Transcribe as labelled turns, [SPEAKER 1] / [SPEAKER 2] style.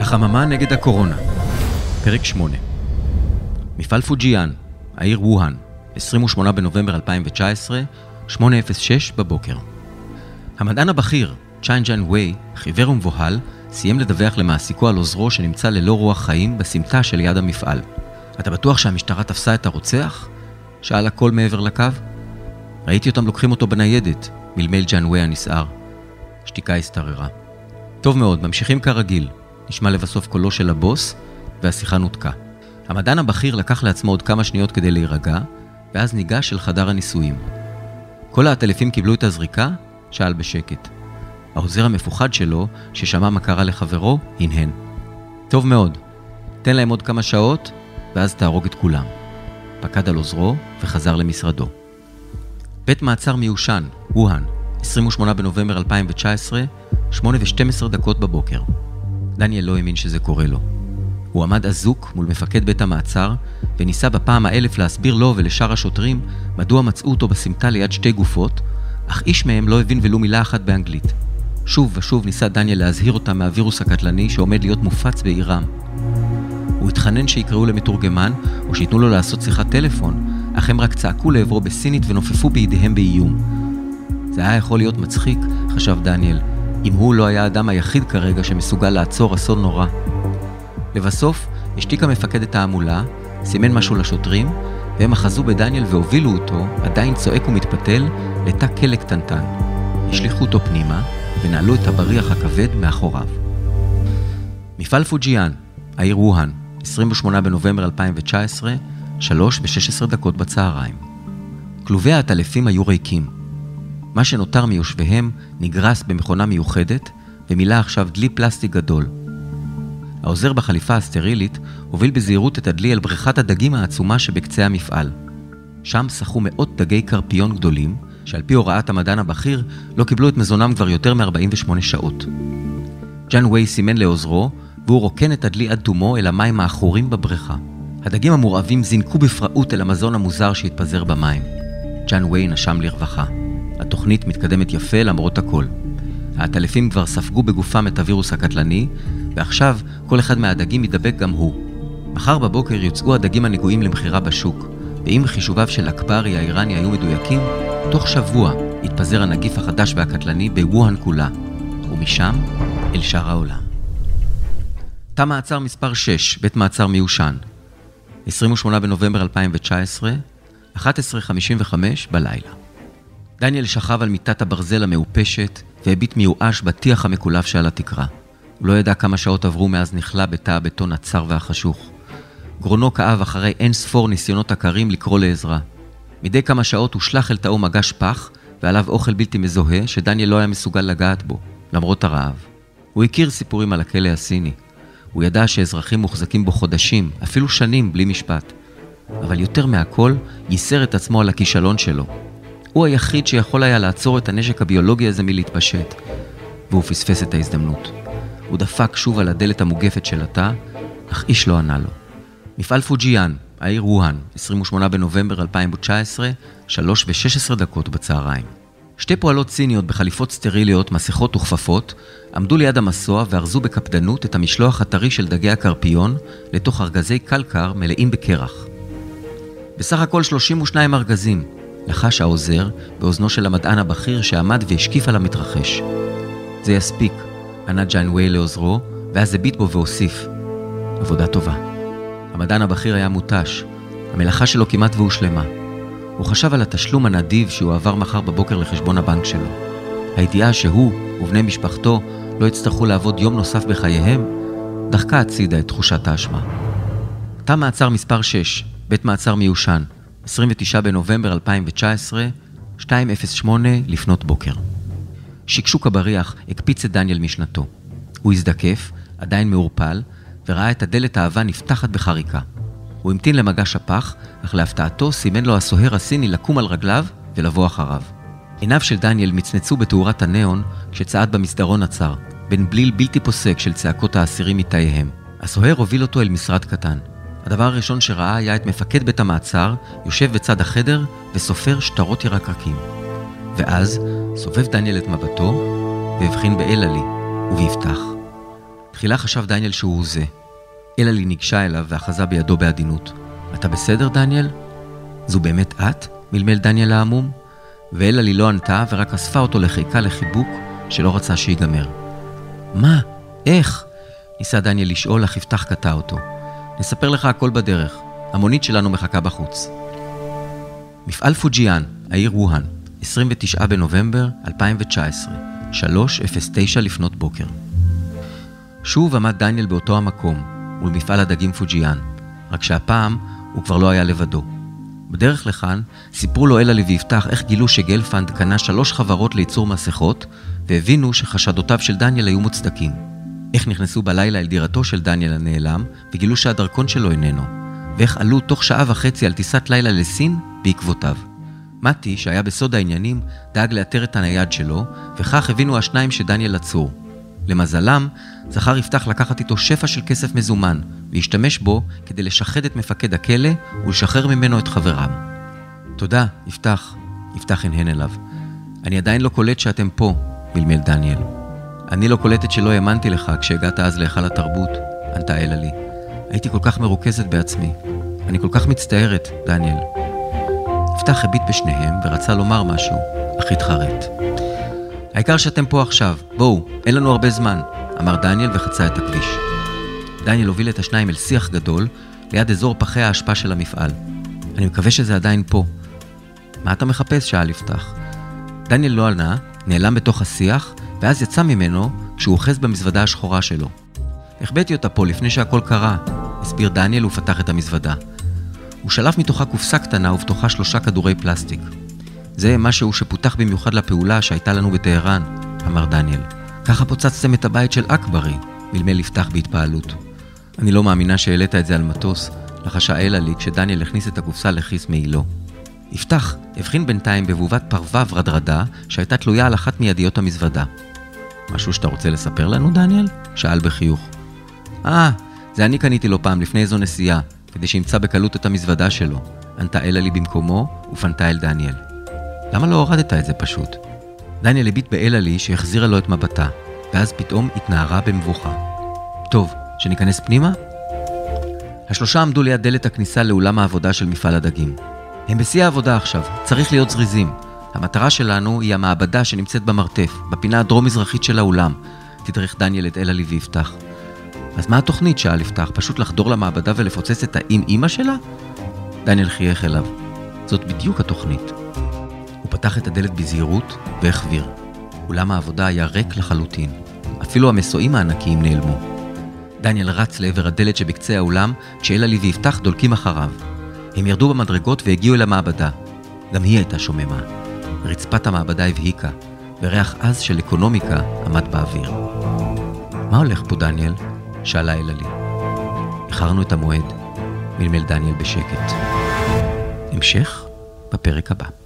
[SPEAKER 1] החממה נגד הקורונה, פרק 8 מפעל פוג'יאן, העיר ווהאן, 28 בנובמבר 2019, 8:06 בבוקר. המדען הבכיר, צ'יין ג'אן ווי, חיוור ומבוהל, סיים לדווח למעסיקו על עוזרו שנמצא ללא רוח חיים בסמטה שליד המפעל. אתה בטוח שהמשטרה תפסה את הרוצח? שאל הכל מעבר לקו. ראיתי אותם לוקחים אותו בניידת, מלמל ג'אן ווי הנסער. שתיקה השתררה. טוב מאוד, ממשיכים כרגיל. נשמע לבסוף קולו של הבוס, והשיחה נותקה. המדען הבכיר לקח לעצמו עוד כמה שניות כדי להירגע, ואז ניגש אל חדר הניסויים. כל העטלפים קיבלו את הזריקה? שאל בשקט. העוזר המפוחד שלו, ששמע מה קרה לחברו, הנהן. טוב מאוד, תן להם עוד כמה שעות, ואז תהרוג את כולם. פקד על עוזרו וחזר למשרדו. בית מעצר מיושן, ווהאן, 28 בנובמבר 2019, 8 ו-12 דקות בבוקר. דניאל לא האמין שזה קורה לו. הוא עמד אזוק מול מפקד בית המעצר, וניסה בפעם האלף להסביר לו ולשאר השוטרים מדוע מצאו אותו בסמטה ליד שתי גופות, אך איש מהם לא הבין ולו מילה אחת באנגלית. שוב ושוב ניסה דניאל להזהיר אותם מהווירוס הקטלני שעומד להיות מופץ בעירם. הוא התחנן שיקראו למתורגמן, או שייתנו לו לעשות שיחת טלפון, אך הם רק צעקו לעברו בסינית ונופפו בידיהם באיום. זה היה יכול להיות מצחיק, חשב דניאל, אם הוא לא היה האדם היחיד כרגע שמסוגל לעצור אסון נורא. לבסוף, השתיק המפקד את ההמולה, סימן משהו לשוטרים, והם אחזו בדניאל והובילו אותו, עדיין צועק ומתפתל, לתא כלא קטנטן. השליכו אותו פנימה, ונעלו את הבריח הכבד מאחוריו. מפעל פוג'יאן, העיר ווהאן, 28 בנובמבר 2019, 3 ו-16 דקות בצהריים. כלובי העטלפים היו ריקים. מה שנותר מיושביהם נגרס במכונה מיוחדת, ומילא עכשיו דלי פלסטיק גדול. העוזר בחליפה הסטרילית הוביל בזהירות את הדלי אל בריכת הדגים העצומה שבקצה המפעל. שם שחו מאות דגי קרפיון גדולים, שעל פי הוראת המדען הבכיר, לא קיבלו את מזונם כבר יותר מ-48 שעות. ג'אן ווי סימן לעוזרו, והוא רוקן את הדלי עד תומו אל המים העכורים בבריכה. הדגים המורעבים זינקו בפראות אל המזון המוזר שהתפזר במים. ג'אן ווי נשם לרווחה. התוכנית מתקדמת יפה למרות הכל. העטלפים כבר ספגו בגופם את הווירוס הקטלני, ועכשיו כל אחד מהדגים יידבק גם הוא. מחר בבוקר יוצאו הדגים הנגועים למכירה בשוק, ואם חישוביו של אקברי האיראני היו מדויקים, תוך שבוע יתפזר הנגיף החדש והקטלני בווהאן כולה, ומשם אל שאר העולם. תא מעצר מספר 6, בית מעצר מיושן, 28 בנובמבר 2019, 11:55 בלילה. דניאל שכב על מיטת הברזל המעופשת והביט מיואש בטיח המקולף שעל התקרה. הוא לא ידע כמה שעות עברו מאז נכלא בתא הבטון הצר והחשוך. גרונו כאב אחרי אין ספור ניסיונות עקרים לקרוא לעזרה. מדי כמה שעות הושלך אל תאו מגש פח, ועליו אוכל בלתי מזוהה שדניאל לא היה מסוגל לגעת בו, למרות הרעב. הוא הכיר סיפורים על הכלא הסיני. הוא ידע שאזרחים מוחזקים בו חודשים, אפילו שנים, בלי משפט. אבל יותר מהכל, ייסר את עצמו על הכישלון שלו. הוא היחיד שיכול היה לעצור את הנשק הביולוגי הזה מלהתפשט, והוא פספס את ההזדמנות. הוא דפק שוב על הדלת המוגפת של התא, אך איש לא ענה לו. מפעל פוג'יאן, העיר ווהאן, 28 בנובמבר 2019, 3 ו-16 דקות בצהריים. שתי פועלות סיניות בחליפות סטריליות, מסכות וכפפות, עמדו ליד המסוע וארזו בקפדנות את המשלוח הטרי של דגי הקרפיון לתוך ארגזי קלקר מלאים בקרח. בסך הכל 32 ארגזים, לחש העוזר באוזנו של המדען הבכיר שעמד והשקיף על המתרחש. זה יספיק, ענה ג'יין ווי לעוזרו, ואז הביט בו והוסיף. עבודה טובה. המדען הבכיר היה מותש, המלאכה שלו כמעט והושלמה. הוא חשב על התשלום הנדיב שהוא עבר מחר בבוקר לחשבון הבנק שלו. הידיעה שהוא ובני משפחתו לא יצטרכו לעבוד יום נוסף בחייהם, דחקה הצידה את תחושת האשמה. תא מעצר מספר 6, בית מעצר מיושן, 29 בנובמבר 2019, 2:08 לפנות בוקר. שקשוק הבריח הקפיץ את דניאל משנתו. הוא הזדקף, עדיין מעורפל, וראה את הדלת האהבה נפתחת בחריקה. הוא המתין למגש הפח, אך להפתעתו סימן לו הסוהר הסיני לקום על רגליו ולבוא אחריו. עיניו של דניאל מצנצו בתאורת הניאון כשצעד במסדרון הצר, בין בליל בלתי פוסק של צעקות האסירים מתאיהם. הסוהר הוביל אותו אל משרד קטן. הדבר הראשון שראה היה את מפקד בית המעצר יושב בצד החדר וסופר שטרות ירקרקים. ואז סובב דניאל את מבטו והבחין באלעלי, וביפתח. תחילה חשב דניאל שהוא זה. אלעלי ניגשה אליו ואחזה בידו בעדינות. אתה בסדר, דניאל? זו באמת את? מלמל דניאל העמום. ואלעלי לא ענתה ורק אספה אותו לחיקה לחיבוק שלא רצה שיגמר. מה? איך? ניסה דניאל לשאול, אך יפתח קטע אותו. נספר לך הכל בדרך. המונית שלנו מחכה בחוץ. מפעל פוג'יאן, העיר ווהאן, 29 בנובמבר 2019, 3:09 לפנות בוקר. שוב עמד דניאל באותו המקום, מול מפעל הדגים פוג'יאן, רק שהפעם הוא כבר לא היה לבדו. בדרך לכאן סיפרו לו אלה ויפתח איך גילו שגלפנד קנה שלוש חברות לייצור מסכות, והבינו שחשדותיו של דניאל היו מוצדקים. איך נכנסו בלילה אל דירתו של דניאל הנעלם, וגילו שהדרכון שלו איננו. ואיך עלו תוך שעה וחצי על טיסת לילה לסין בעקבותיו. מתי, שהיה בסוד העניינים, דאג לאתר את הנייד שלו, וכך הבינו השניים שדניאל עצור. למזלם, זכר יפתח לקחת איתו שפע של כסף מזומן, והשתמש בו כדי לשחד את מפקד הכלא ולשחרר ממנו את חבריו. תודה, יפתח. יפתח הנהן אליו. אני עדיין לא קולט שאתם פה, מלמל דניאל. אני לא קולטת שלא האמנתי לך כשהגעת אז להיכל התרבות, ענתה אלה לי. הייתי כל כך מרוכזת בעצמי. אני כל כך מצטערת, דניאל. יפתח הביט בשניהם ורצה לומר משהו, אך התחרט. העיקר שאתם פה עכשיו, בואו, אין לנו הרבה זמן, אמר דניאל וחצה את הכביש. דניאל הוביל את השניים אל שיח גדול, ליד אזור פחי האשפה של המפעל. אני מקווה שזה עדיין פה. מה אתה מחפש? שאל יפתח. דניאל לא ענה, נעלם בתוך השיח, ואז יצא ממנו כשהוא אוחז במזוודה השחורה שלו. החבאתי אותה פה לפני שהכל קרה, הסביר דניאל ופתח את המזוודה. הוא שלף מתוכה קופסה קטנה ובתוכה שלושה כדורי פלסטיק. זה משהו שפותח במיוחד לפעולה שהייתה לנו בטהרן, אמר דניאל. ככה פוצצתם את הבית של אכברי, מלמל יפתח בהתפעלות. אני לא מאמינה שהעלית את זה על מטוס, לחשה אלה לי כשדניאל הכניס את הקופסה לכיס מעילו. יפתח הבחין בינתיים בבובת פרווה ורדרדה שהייתה תלויה על אחת מידיות המזוודה. משהו שאתה רוצה לספר לנו, דניאל? שאל בחיוך. אה, זה אני קניתי לו פעם לפני איזו נסיעה, כדי שימצא בקלות את המזוודה שלו. ענתה אלה לי במקומו ופנתה אל דניאל. למה לא הורדת את זה פשוט? דניאל הביט באלה לי שהחזירה לו את מבטה, ואז פתאום התנערה במבוכה. טוב, שניכנס פנימה? השלושה עמדו ליד דלת הכניסה לאולם העבודה של מפעל הדגים. הם בשיא העבודה עכשיו, צריך להיות זריזים. המטרה שלנו היא המעבדה שנמצאת במרתף, בפינה הדרום-מזרחית של האולם. תדרך דניאל את אלה לי ויפתח. אז מה התוכנית? שאל יפתח, פשוט לחדור למעבדה ולפוצץ את האם אימא שלה? דניאל חייך אליו. זאת בדיוק התוכנית. הוא פתח את הדלת בזהירות והחביר. אולם העבודה היה ריק לחלוטין. אפילו המסועים הענקיים נעלמו. דניאל רץ לעבר הדלת שבקצה האולם, כשאלה לי ויפתח דולקים אחריו. הם ירדו במדרגות והגיעו אל המעבדה. גם היא הייתה שוממה. רצפת המעבדה הבהיקה, וריח עז של אקונומיקה עמד באוויר. מה הולך פה, דניאל? שאלה אלה לי. איחרנו את המועד, מלמל דניאל בשקט. המשך בפרק הבא.